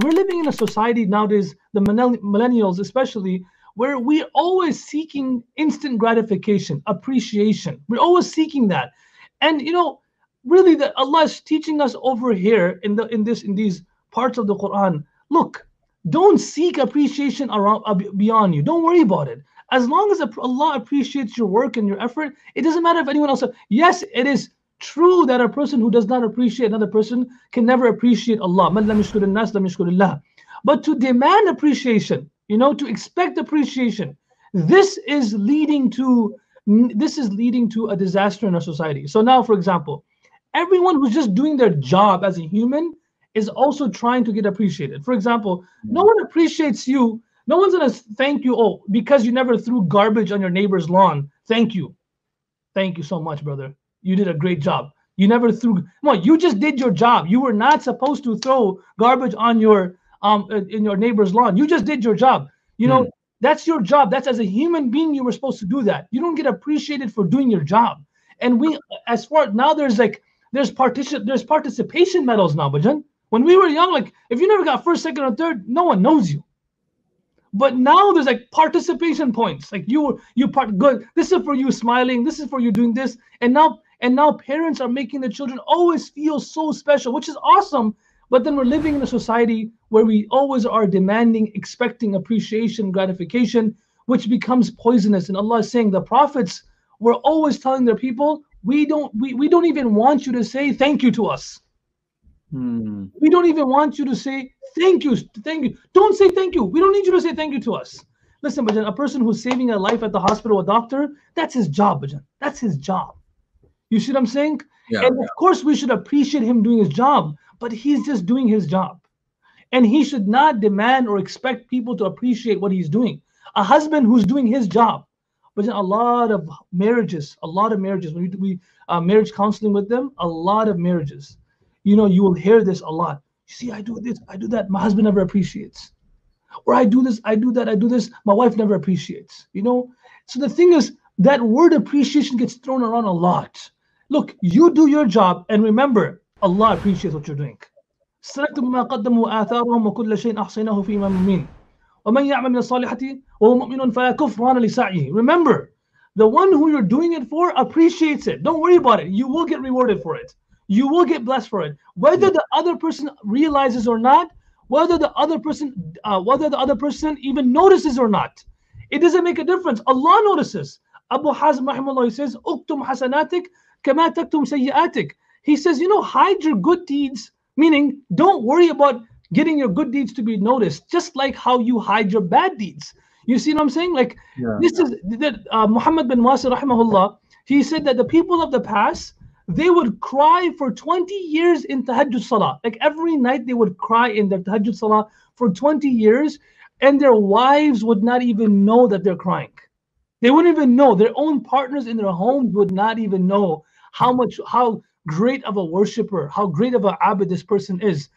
we're living in a society nowadays, the millennials especially, where we're always seeking instant gratification, appreciation. We're always seeking that. And you know, really that Allah is teaching us over here in the in this in these parts of the Quran. Look, don't seek appreciation around uh, beyond you. Don't worry about it. As long as Allah appreciates your work and your effort, it doesn't matter if anyone else. Yes, it is true that a person who does not appreciate another person can never appreciate Allah. But to demand appreciation, you know, to expect appreciation, this is leading to this is leading to a disaster in our society. So now, for example, everyone who's just doing their job as a human is also trying to get appreciated. For example, no one appreciates you. No one's gonna thank you. Oh, because you never threw garbage on your neighbor's lawn. Thank you. Thank you so much, brother. You did a great job. You never threw. No, you just did your job. You were not supposed to throw garbage on your um uh, in your neighbor's lawn. You just did your job. You know, mm. that's your job. That's as a human being, you were supposed to do that. You don't get appreciated for doing your job. And we, as far now, there's like there's partition, there's participation medals now, Bajan. When we were young, like if you never got first, second, or third, no one knows you. But now there's like participation points. Like you were you part good. This is for you smiling. This is for you doing this. And now and now parents are making the children always feel so special, which is awesome. But then we're living in a society where we always are demanding, expecting appreciation, gratification, which becomes poisonous. And Allah is saying the prophets were always telling their people, we don't we, we don't even want you to say thank you to us. Hmm. We don't even want you to say thank you, thank you. Don't say thank you. We don't need you to say thank you to us. Listen, Bajan, a person who's saving a life at the hospital, a doctor, that's his job, Bajan. That's his job. You see what I'm saying? Yeah, and of course, we should appreciate him doing his job, but he's just doing his job. And he should not demand or expect people to appreciate what he's doing. A husband who's doing his job, but a lot of marriages, a lot of marriages, when we, we uh, marriage counseling with them, a lot of marriages you know, you will hear this a lot. You see, I do this, I do that. My husband never appreciates. Or I do this, I do that, I do this. My wife never appreciates. You know? So the thing is, that word appreciation gets thrown around a lot. Look, you do your job and remember, Allah appreciates what you're doing. ما قدموا آثارهم وكل شيء أحصيناه في إمام مبين ومن يعمل من الصالحات وهو مؤمن فلا كفران لسعيه Remember, the one who you're doing it for appreciates it. Don't worry about it. You will get rewarded for it. You will get blessed for it. Whether the other person realizes or not, whether the other person, uh, whether the other person even notices or not, it doesn't make a difference. Allah notices. Abu Hazim rahimahullah says, "Uktum hasanatik kama taktum sayyiatik he says you know hide your good deeds meaning don't worry about getting your good deeds to be noticed just like how you hide your bad deeds you see what i'm saying like yeah. this is that uh, muhammad bin wasi rahimahullah he said that the people of the past they would cry for 20 years in tahajjud salah. Like every night they would cry in their tahajjud salah for 20 years, and their wives would not even know that they're crying. They wouldn't even know. Their own partners in their homes would not even know how much, how great of a worshiper, how great of an abid this person is.